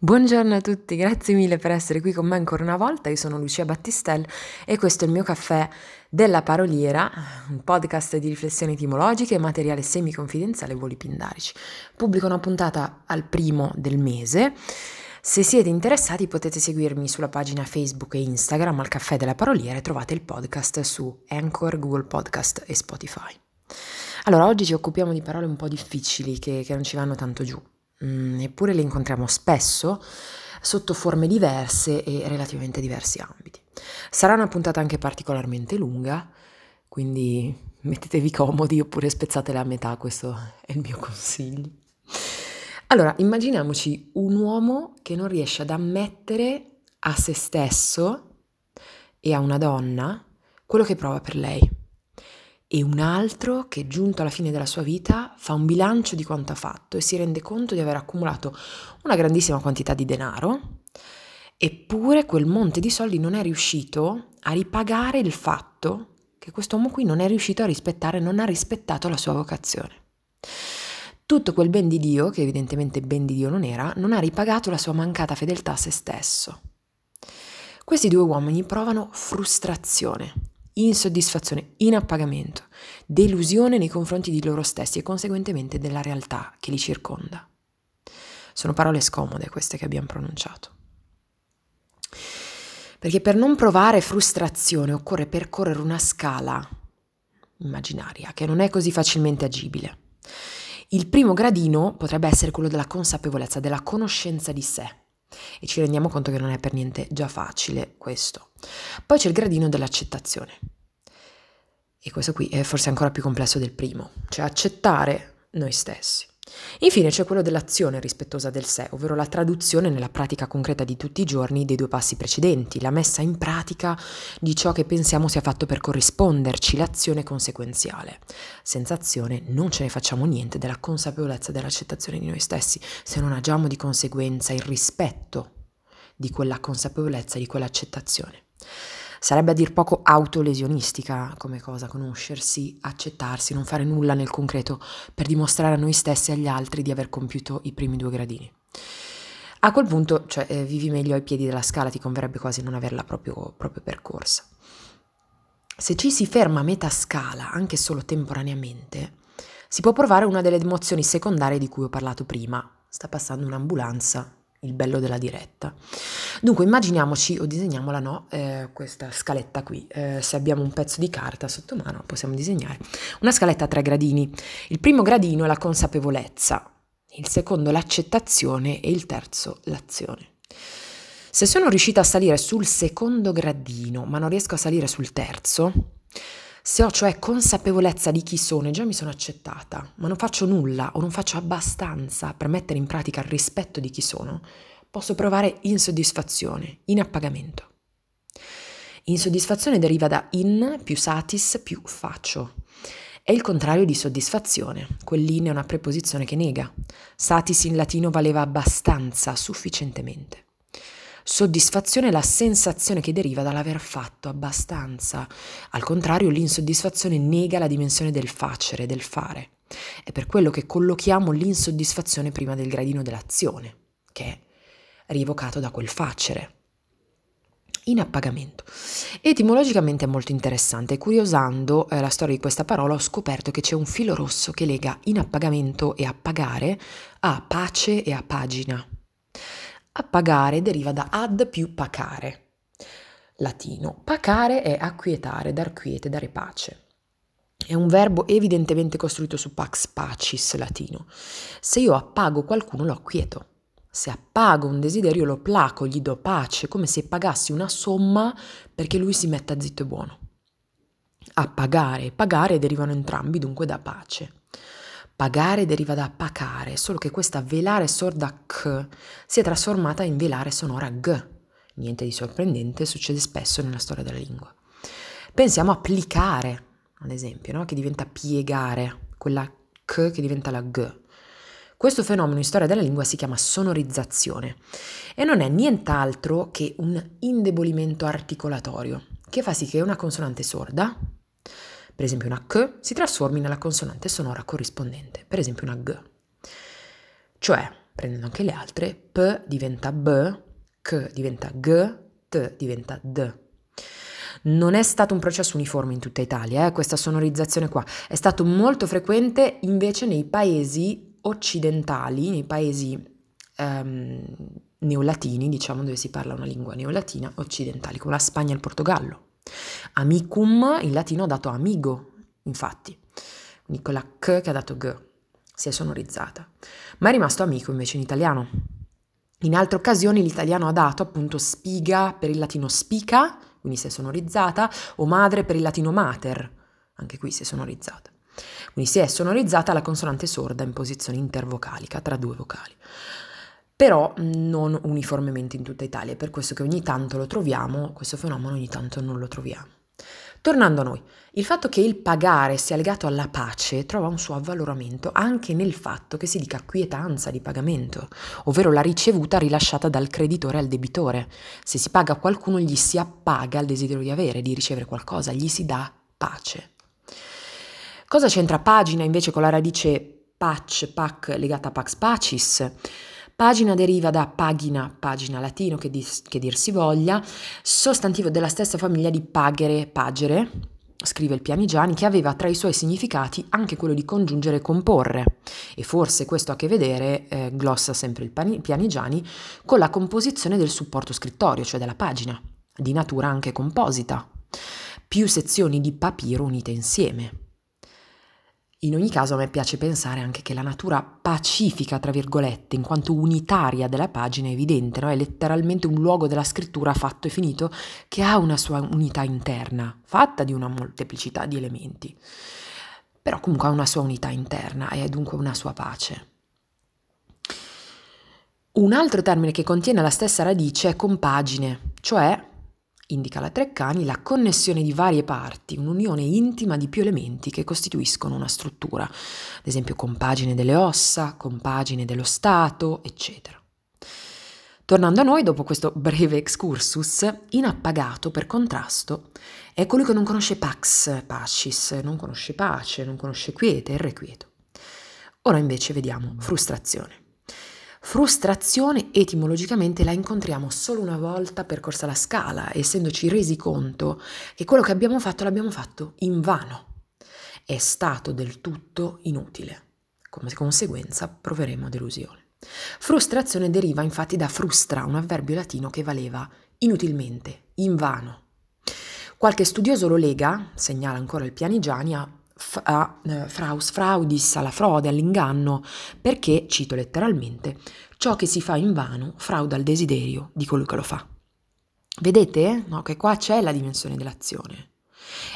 Buongiorno a tutti, grazie mille per essere qui con me ancora una volta. Io sono Lucia Battistel e questo è il mio caffè della paroliera, un podcast di riflessioni etimologiche e materiale semi-confidenziale voli pindarici. Pubblico una puntata al primo del mese. Se siete interessati potete seguirmi sulla pagina Facebook e Instagram al caffè della paroliera e trovate il podcast su Anchor, Google Podcast e Spotify. Allora, oggi ci occupiamo di parole un po' difficili che, che non ci vanno tanto giù eppure le incontriamo spesso sotto forme diverse e relativamente diversi ambiti. Sarà una puntata anche particolarmente lunga, quindi mettetevi comodi oppure spezzatela a metà, questo è il mio consiglio. Allora, immaginiamoci un uomo che non riesce ad ammettere a se stesso e a una donna quello che prova per lei e un altro che giunto alla fine della sua vita fa un bilancio di quanto ha fatto e si rende conto di aver accumulato una grandissima quantità di denaro, eppure quel monte di soldi non è riuscito a ripagare il fatto che quest'uomo qui non è riuscito a rispettare, non ha rispettato la sua vocazione. Tutto quel ben di Dio, che evidentemente ben di Dio non era, non ha ripagato la sua mancata fedeltà a se stesso. Questi due uomini provano frustrazione, insoddisfazione, inappagamento, delusione nei confronti di loro stessi e conseguentemente della realtà che li circonda. Sono parole scomode queste che abbiamo pronunciato. Perché per non provare frustrazione occorre percorrere una scala immaginaria che non è così facilmente agibile. Il primo gradino potrebbe essere quello della consapevolezza, della conoscenza di sé. E ci rendiamo conto che non è per niente già facile questo. Poi c'è il gradino dell'accettazione. E questo qui è forse ancora più complesso del primo, cioè accettare noi stessi. Infine c'è quello dell'azione rispettosa del sé, ovvero la traduzione nella pratica concreta di tutti i giorni dei due passi precedenti, la messa in pratica di ciò che pensiamo sia fatto per corrisponderci, l'azione conseguenziale. Senza azione non ce ne facciamo niente della consapevolezza dell'accettazione di noi stessi, se non agiamo di conseguenza il rispetto di quella consapevolezza, di quell'accettazione. Sarebbe a dir poco autolesionistica come cosa conoscersi, accettarsi, non fare nulla nel concreto per dimostrare a noi stessi e agli altri di aver compiuto i primi due gradini. A quel punto, cioè, eh, vivi meglio ai piedi della scala, ti converrebbe quasi non averla proprio, proprio percorsa. Se ci si ferma a metà scala, anche solo temporaneamente, si può provare una delle emozioni secondarie di cui ho parlato prima. Sta passando un'ambulanza, il bello della diretta. Dunque immaginiamoci o disegniamola no, eh, questa scaletta qui, eh, se abbiamo un pezzo di carta sotto mano possiamo disegnare una scaletta a tre gradini. Il primo gradino è la consapevolezza, il secondo l'accettazione e il terzo l'azione. Se sono riuscita a salire sul secondo gradino ma non riesco a salire sul terzo, se ho cioè consapevolezza di chi sono e già mi sono accettata, ma non faccio nulla o non faccio abbastanza per mettere in pratica il rispetto di chi sono, posso provare insoddisfazione, inappagamento. Insoddisfazione deriva da in più satis più faccio. È il contrario di soddisfazione. Quell'in è una preposizione che nega. Satis in latino valeva abbastanza, sufficientemente. Soddisfazione è la sensazione che deriva dall'aver fatto abbastanza. Al contrario, l'insoddisfazione nega la dimensione del facere, del fare. È per quello che collochiamo l'insoddisfazione prima del gradino dell'azione, che è rievocato da quel facere. In appagamento. Etimologicamente è molto interessante. Curiosando eh, la storia di questa parola ho scoperto che c'è un filo rosso che lega in appagamento e appagare a pace e a pagina. Appagare deriva da ad più pacare, latino. Pacare è acquietare, dar quiete, dare pace. È un verbo evidentemente costruito su pax pacis, latino. Se io appago qualcuno lo acquieto. Se appago un desiderio lo placo, gli do pace, come se pagassi una somma perché lui si metta zitto e buono. Appagare e pagare derivano entrambi dunque da pace. Pagare deriva da pacare, solo che questa velare sorda k si è trasformata in velare sonora g. Niente di sorprendente, succede spesso nella storia della lingua. Pensiamo a applicare, ad esempio, no? che diventa piegare, quella k che diventa la g. Questo fenomeno in storia della lingua si chiama sonorizzazione e non è nient'altro che un indebolimento articolatorio che fa sì che una consonante sorda, per esempio una K, si trasformi nella consonante sonora corrispondente, per esempio una G. Cioè, prendendo anche le altre, P diventa B, K diventa G, T diventa D. Non è stato un processo uniforme in tutta Italia, eh, questa sonorizzazione qua. È stato molto frequente invece nei paesi occidentali, nei paesi ehm, neolatini, diciamo dove si parla una lingua neolatina, occidentali, come la Spagna e il Portogallo. Amicum in latino ha dato amigo, infatti, quindi con la K che ha dato G, si è sonorizzata. Ma è rimasto amico invece in italiano. In altre occasioni l'italiano ha dato appunto spiga per il latino spica, quindi si è sonorizzata, o madre per il latino mater, anche qui si è sonorizzata. Quindi si è sonorizzata la consonante sorda in posizione intervocalica tra due vocali però non uniformemente in tutta Italia, è per questo che ogni tanto lo troviamo, questo fenomeno ogni tanto non lo troviamo. Tornando a noi, il fatto che il pagare sia legato alla pace trova un suo avvaloramento anche nel fatto che si dica quietanza di pagamento, ovvero la ricevuta rilasciata dal creditore al debitore. Se si paga a qualcuno gli si appaga il desiderio di avere, di ricevere qualcosa, gli si dà pace. Cosa c'entra pagina invece con la radice pac, pac legata a pax pacis? Pagina deriva da pagina, pagina latino che, dis, che dir si voglia, sostantivo della stessa famiglia di pagere, pagere, scrive il Pianigiani, che aveva tra i suoi significati anche quello di congiungere e comporre. E forse questo ha a che vedere, eh, glossa sempre il Pianigiani, con la composizione del supporto scrittorio, cioè della pagina, di natura anche composita. Più sezioni di papiro unite insieme. In ogni caso a me piace pensare anche che la natura pacifica, tra virgolette, in quanto unitaria della pagina è evidente, no? è letteralmente un luogo della scrittura fatto e finito che ha una sua unità interna, fatta di una molteplicità di elementi, però comunque ha una sua unità interna e è dunque una sua pace. Un altro termine che contiene la stessa radice è compagine, cioè indica la Treccani la connessione di varie parti, un'unione intima di più elementi che costituiscono una struttura, ad esempio compagine delle ossa, compagine dello Stato, eccetera. Tornando a noi, dopo questo breve excursus, inappagato per contrasto è colui che non conosce pax, pacis, non conosce pace, non conosce quiete, irrequieto. Ora invece vediamo frustrazione. Frustrazione etimologicamente la incontriamo solo una volta percorsa la scala, essendoci resi conto che quello che abbiamo fatto l'abbiamo fatto in vano. È stato del tutto inutile. Come conseguenza proveremo delusione. Frustrazione deriva infatti da frustra, un avverbio latino che valeva inutilmente, in vano. Qualche studioso lo lega, segnala ancora il Pianigiani, a a eh, fraus fraudis, alla frode, all'inganno, perché, cito letteralmente, ciò che si fa in vano frauda il desiderio di colui che lo fa. Vedete no, che qua c'è la dimensione dell'azione.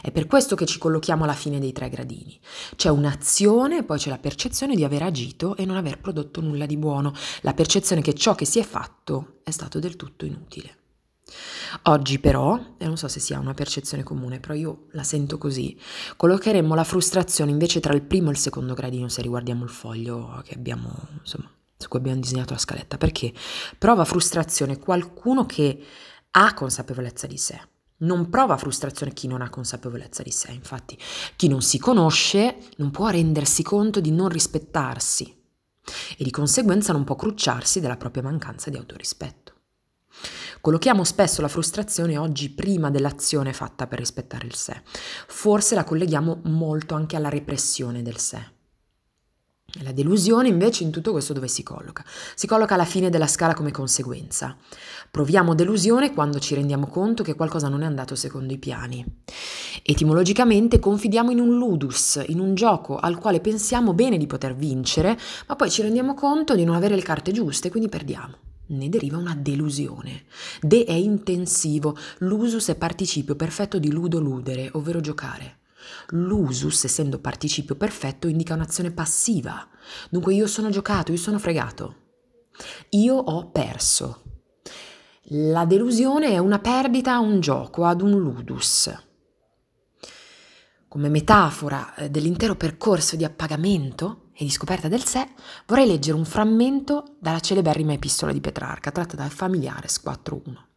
È per questo che ci collochiamo alla fine dei tre gradini. C'è un'azione poi c'è la percezione di aver agito e non aver prodotto nulla di buono, la percezione che ciò che si è fatto è stato del tutto inutile. Oggi però, e non so se sia una percezione comune, però io la sento così, collocheremmo la frustrazione invece tra il primo e il secondo gradino se riguardiamo il foglio che abbiamo, insomma, su cui abbiamo disegnato la scaletta, perché prova frustrazione qualcuno che ha consapevolezza di sé. Non prova frustrazione chi non ha consapevolezza di sé, infatti chi non si conosce non può rendersi conto di non rispettarsi e di conseguenza non può crucciarsi della propria mancanza di autorispetto. Collochiamo spesso la frustrazione oggi prima dell'azione fatta per rispettare il sé. Forse la colleghiamo molto anche alla repressione del sé. La delusione invece in tutto questo dove si colloca? Si colloca alla fine della scala come conseguenza. Proviamo delusione quando ci rendiamo conto che qualcosa non è andato secondo i piani. Etimologicamente confidiamo in un ludus, in un gioco al quale pensiamo bene di poter vincere, ma poi ci rendiamo conto di non avere le carte giuste, quindi perdiamo ne deriva una delusione. De è intensivo, l'usus è participio perfetto di ludo ludere, ovvero giocare. L'usus, essendo participio perfetto, indica un'azione passiva. Dunque io sono giocato, io sono fregato. Io ho perso. La delusione è una perdita a un gioco, ad un ludus. Come metafora eh, dell'intero percorso di appagamento, e di scoperta del sé, vorrei leggere un frammento dalla celeberrima epistola di Petrarca, tratta dal Familiares 4.1.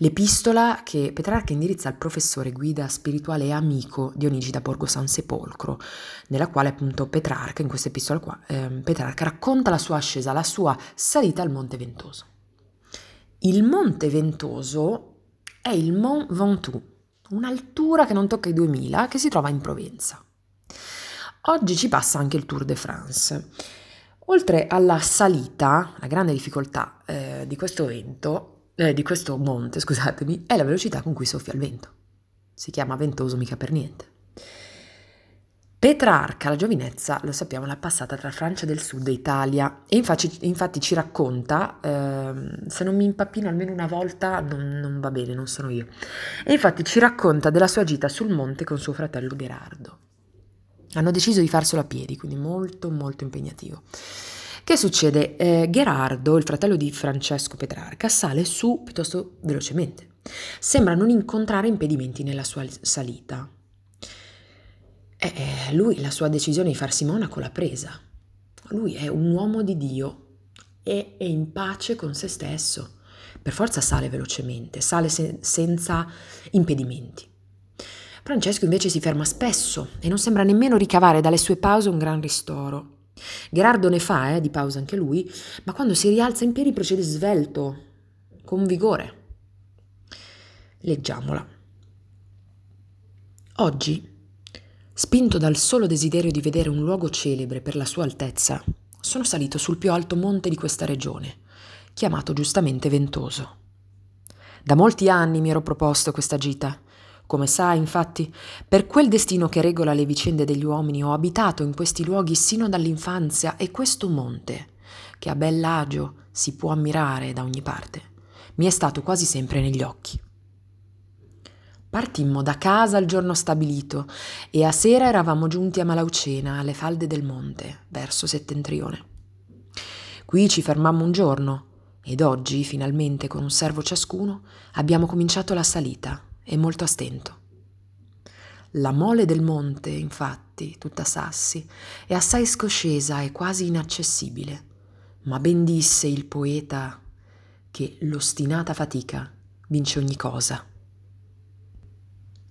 L'epistola che Petrarca indirizza al professore, guida spirituale e amico Dionigi da Borgo San Sepolcro, nella quale appunto Petrarca, in questa epistola qua, eh, Petrarca racconta la sua ascesa, la sua salita al Monte Ventoso. Il Monte Ventoso è il Mont Ventoux, un'altura che non tocca i 2000, che si trova in Provenza. Oggi ci passa anche il Tour de France. Oltre alla salita, la grande difficoltà eh, di questo evento eh, di questo monte, scusatemi, è la velocità con cui soffia il vento. Si chiama ventoso mica per niente. Petrarca, la giovinezza, lo sappiamo, l'ha passata tra Francia del Sud e Italia e infatti, infatti ci racconta, eh, se non mi impappino almeno una volta non, non, va bene, non sono io, e infatti ci racconta della sua gita sul monte con suo fratello Gerardo. Hanno deciso di farselo a piedi, quindi molto molto impegnativo. Che succede? Eh, Gerardo, il fratello di Francesco Petrarca, sale su piuttosto velocemente. Sembra non incontrare impedimenti nella sua salita. Eh, lui la sua decisione di farsi monaco l'ha presa. Lui è un uomo di Dio e è in pace con se stesso. Per forza sale velocemente, sale se- senza impedimenti. Francesco invece si ferma spesso e non sembra nemmeno ricavare dalle sue pause un gran ristoro. Gerardo ne fa eh, di pausa anche lui, ma quando si rialza in piedi procede svelto, con vigore. Leggiamola. Oggi, spinto dal solo desiderio di vedere un luogo celebre per la sua altezza, sono salito sul più alto monte di questa regione, chiamato giustamente Ventoso. Da molti anni mi ero proposto questa gita come sai, infatti, per quel destino che regola le vicende degli uomini ho abitato in questi luoghi sino dall'infanzia e questo monte, che a bell'agio si può ammirare da ogni parte, mi è stato quasi sempre negli occhi. Partimmo da casa il giorno stabilito e a sera eravamo giunti a Malaucena, alle falde del monte, verso settentrione. Qui ci fermammo un giorno ed oggi, finalmente, con un servo ciascuno, abbiamo cominciato la salita e molto a stento. La mole del monte, infatti, tutta sassi, è assai scoscesa e quasi inaccessibile, ma ben disse il poeta che l'ostinata fatica vince ogni cosa.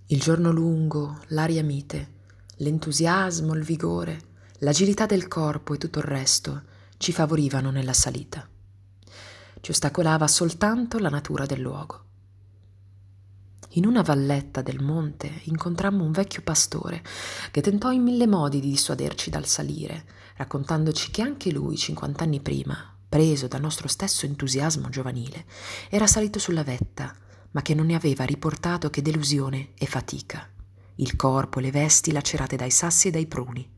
Il giorno lungo, l'aria mite, l'entusiasmo, il vigore, l'agilità del corpo e tutto il resto ci favorivano nella salita. Ci ostacolava soltanto la natura del luogo. In una valletta del monte incontrammo un vecchio pastore che tentò in mille modi di dissuaderci dal salire, raccontandoci che anche lui, cinquant'anni prima, preso dal nostro stesso entusiasmo giovanile, era salito sulla vetta, ma che non ne aveva riportato che delusione e fatica, il corpo e le vesti lacerate dai sassi e dai pruni,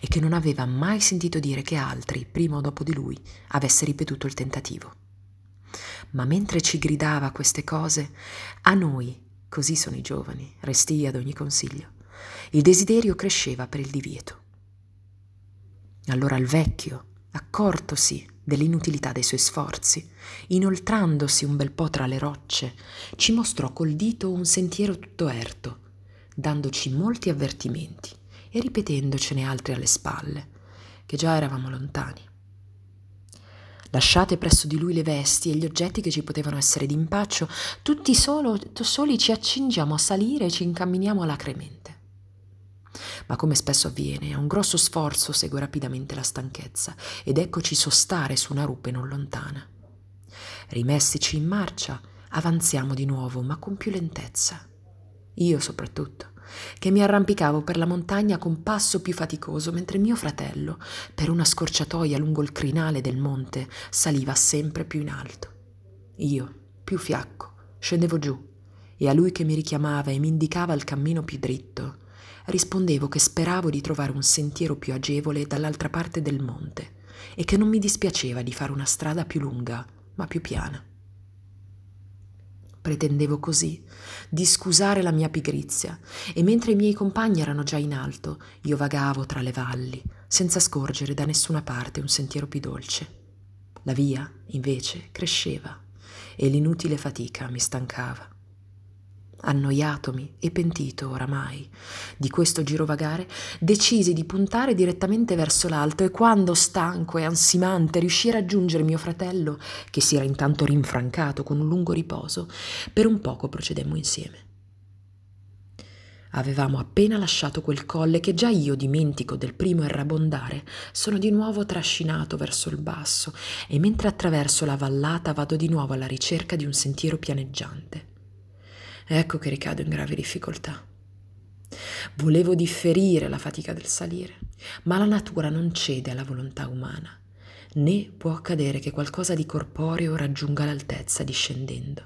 e che non aveva mai sentito dire che altri, prima o dopo di lui, avesse ripetuto il tentativo. Ma mentre ci gridava queste cose, a noi, Così sono i giovani, restii ad ogni consiglio. Il desiderio cresceva per il divieto. Allora il vecchio, accortosi dell'inutilità dei suoi sforzi, inoltrandosi un bel po' tra le rocce, ci mostrò col dito un sentiero tutto erto, dandoci molti avvertimenti e ripetendocene altri alle spalle, che già eravamo lontani. Lasciate presso di lui le vesti e gli oggetti che ci potevano essere d'impaccio, tutti solo, soli ci accingiamo a salire e ci incamminiamo alacremente. Ma come spesso avviene, a un grosso sforzo segue rapidamente la stanchezza ed eccoci sostare su una rupe non lontana. Rimessici in marcia, avanziamo di nuovo, ma con più lentezza. Io soprattutto che mi arrampicavo per la montagna con passo più faticoso, mentre mio fratello, per una scorciatoia lungo il crinale del monte, saliva sempre più in alto. Io, più fiacco, scendevo giù e a lui che mi richiamava e mi indicava il cammino più dritto, rispondevo che speravo di trovare un sentiero più agevole dall'altra parte del monte e che non mi dispiaceva di fare una strada più lunga, ma più piana. Pretendevo così di scusare la mia pigrizia e mentre i miei compagni erano già in alto, io vagavo tra le valli, senza scorgere da nessuna parte un sentiero più dolce. La via, invece, cresceva e l'inutile fatica mi stancava. Annoiatomi e pentito oramai di questo girovagare, decisi di puntare direttamente verso l'alto e quando, stanco e ansimante, riuscii a raggiungere mio fratello, che si era intanto rinfrancato con un lungo riposo, per un poco procedemmo insieme. Avevamo appena lasciato quel colle che già io, dimentico del primo errabondare, sono di nuovo trascinato verso il basso e mentre attraverso la vallata vado di nuovo alla ricerca di un sentiero pianeggiante. Ecco che ricado in gravi difficoltà. Volevo differire la fatica del salire, ma la natura non cede alla volontà umana, né può accadere che qualcosa di corporeo raggiunga l'altezza discendendo.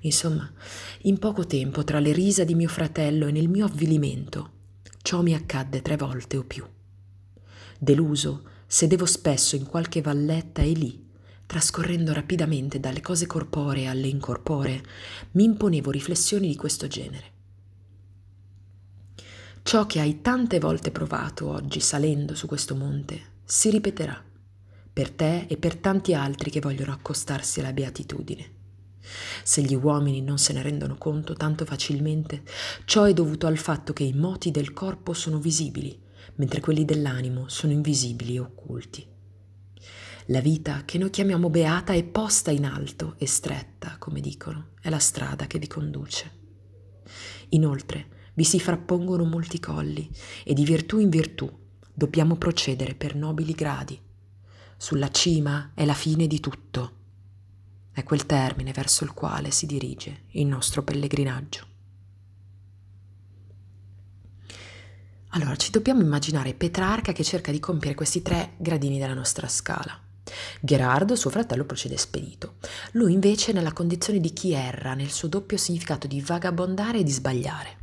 Insomma, in poco tempo, tra le risa di mio fratello e nel mio avvilimento, ciò mi accadde tre volte o più. Deluso, sedevo spesso in qualche valletta e lì, trascorrendo rapidamente dalle cose corporee alle incorporee, mi imponevo riflessioni di questo genere. Ciò che hai tante volte provato oggi salendo su questo monte si ripeterà per te e per tanti altri che vogliono accostarsi alla beatitudine. Se gli uomini non se ne rendono conto tanto facilmente, ciò è dovuto al fatto che i moti del corpo sono visibili, mentre quelli dell'animo sono invisibili e occulti. La vita che noi chiamiamo beata è posta in alto e stretta, come dicono, è la strada che vi conduce. Inoltre vi si frappongono molti colli e di virtù in virtù dobbiamo procedere per nobili gradi. Sulla cima è la fine di tutto è quel termine verso il quale si dirige il nostro pellegrinaggio. Allora, ci dobbiamo immaginare Petrarca che cerca di compiere questi tre gradini della nostra scala. Gherardo, suo fratello, procede spedito. Lui invece nella condizione di chi erra, nel suo doppio significato di vagabondare e di sbagliare.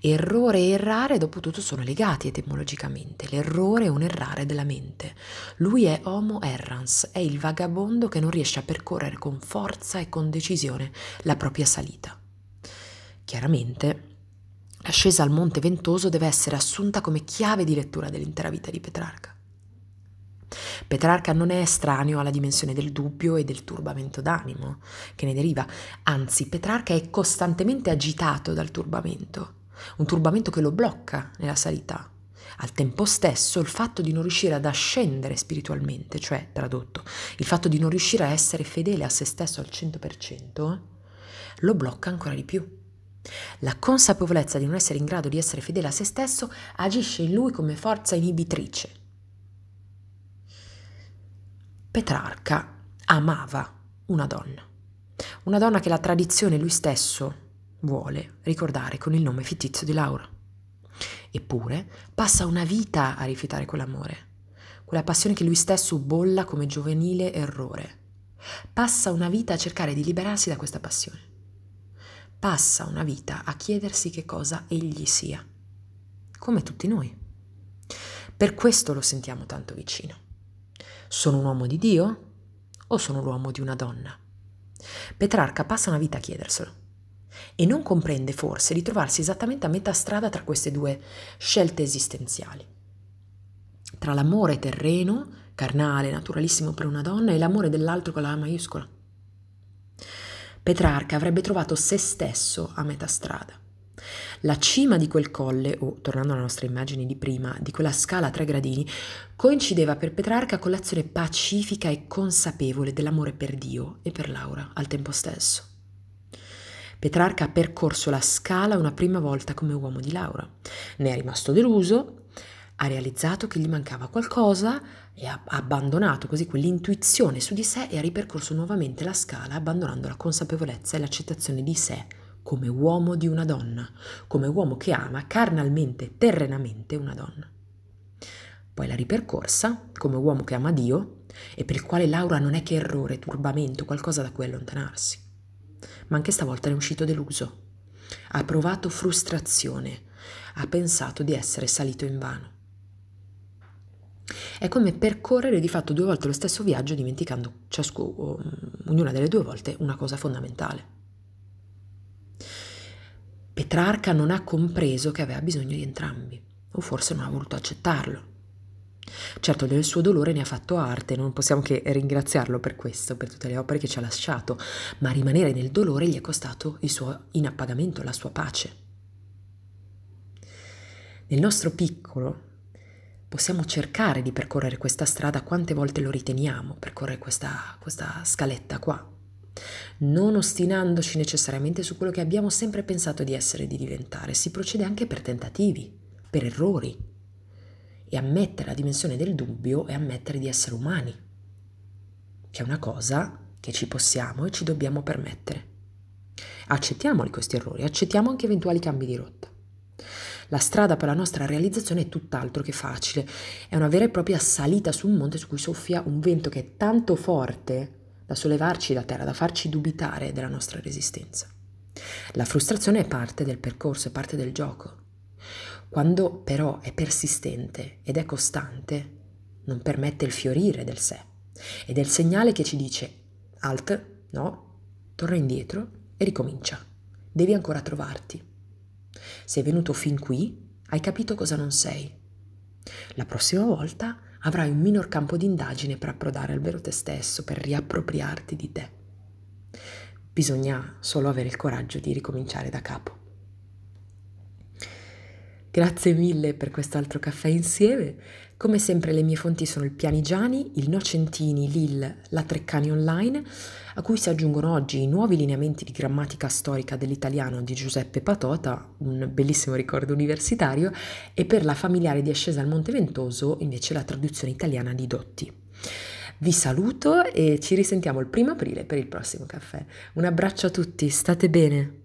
Errore e errare, dopo tutto, sono legati etimologicamente. L'errore è un errare della mente. Lui è homo errans, è il vagabondo che non riesce a percorrere con forza e con decisione la propria salita. Chiaramente, l'ascesa al Monte Ventoso deve essere assunta come chiave di lettura dell'intera vita di Petrarca. Petrarca non è estraneo alla dimensione del dubbio e del turbamento d'animo che ne deriva, anzi Petrarca è costantemente agitato dal turbamento, un turbamento che lo blocca nella salita. Al tempo stesso il fatto di non riuscire ad ascendere spiritualmente, cioè tradotto, il fatto di non riuscire a essere fedele a se stesso al 100%, lo blocca ancora di più. La consapevolezza di non essere in grado di essere fedele a se stesso agisce in lui come forza inibitrice Petrarca amava una donna, una donna che la tradizione lui stesso vuole ricordare con il nome fittizio di Laura. Eppure passa una vita a rifiutare quell'amore, quella passione che lui stesso bolla come giovanile errore. Passa una vita a cercare di liberarsi da questa passione. Passa una vita a chiedersi che cosa egli sia, come tutti noi. Per questo lo sentiamo tanto vicino. Sono un uomo di Dio o sono l'uomo di una donna? Petrarca passa una vita a chiederselo e non comprende forse di trovarsi esattamente a metà strada tra queste due scelte esistenziali. Tra l'amore terreno, carnale, naturalissimo per una donna, e l'amore dell'altro con la maiuscola. Petrarca avrebbe trovato se stesso a metà strada la cima di quel colle, o tornando alla nostra immagine di prima, di quella scala a tre gradini, coincideva per Petrarca con l'azione pacifica e consapevole dell'amore per Dio e per Laura al tempo stesso. Petrarca ha percorso la scala una prima volta come uomo di Laura. Ne è rimasto deluso, ha realizzato che gli mancava qualcosa e ha abbandonato così quell'intuizione su di sé e ha ripercorso nuovamente la scala abbandonando la consapevolezza e l'accettazione di sé come uomo di una donna, come uomo che ama carnalmente, terrenamente una donna. Poi l'ha ripercorsa come uomo che ama Dio e per il quale Laura non è che errore, turbamento, qualcosa da cui allontanarsi. Ma anche stavolta ne è uscito deluso. Ha provato frustrazione, ha pensato di essere salito in vano. È come percorrere di fatto due volte lo stesso viaggio dimenticando ciascuno, ognuna delle due volte una cosa fondamentale. Petrarca non ha compreso che aveva bisogno di entrambi, o forse non ha voluto accettarlo. Certo, del suo dolore ne ha fatto arte, non possiamo che ringraziarlo per questo, per tutte le opere che ci ha lasciato, ma rimanere nel dolore gli è costato il suo inappagamento, la sua pace. Nel nostro piccolo possiamo cercare di percorrere questa strada quante volte lo riteniamo, percorrere questa, questa scaletta qua, non ostinandoci necessariamente su quello che abbiamo sempre pensato di essere e di diventare. Si procede anche per tentativi, per errori e ammettere la dimensione del dubbio è ammettere di essere umani, che è una cosa che ci possiamo e ci dobbiamo permettere. Accettiamoli questi errori, accettiamo anche eventuali cambi di rotta. La strada per la nostra realizzazione è tutt'altro che facile, è una vera e propria salita su un monte su cui soffia un vento che è tanto forte da sollevarci da terra, da farci dubitare della nostra resistenza. La frustrazione è parte del percorso, è parte del gioco. Quando però è persistente ed è costante, non permette il fiorire del sé ed è il segnale che ci dice alt, no, torna indietro e ricomincia. Devi ancora trovarti. Sei venuto fin qui, hai capito cosa non sei. La prossima volta avrai un minor campo di indagine per approdare al vero te stesso, per riappropriarti di te. Bisogna solo avere il coraggio di ricominciare da capo. Grazie mille per quest'altro caffè insieme. Come sempre le mie fonti sono il Pianigiani, il Nocentini, l'IL, la Treccani Online, a cui si aggiungono oggi i nuovi lineamenti di grammatica storica dell'italiano di Giuseppe Patota, un bellissimo ricordo universitario, e per la familiare di Ascesa al Monte Ventoso invece la traduzione italiana di Dotti. Vi saluto e ci risentiamo il primo aprile per il prossimo caffè. Un abbraccio a tutti, state bene!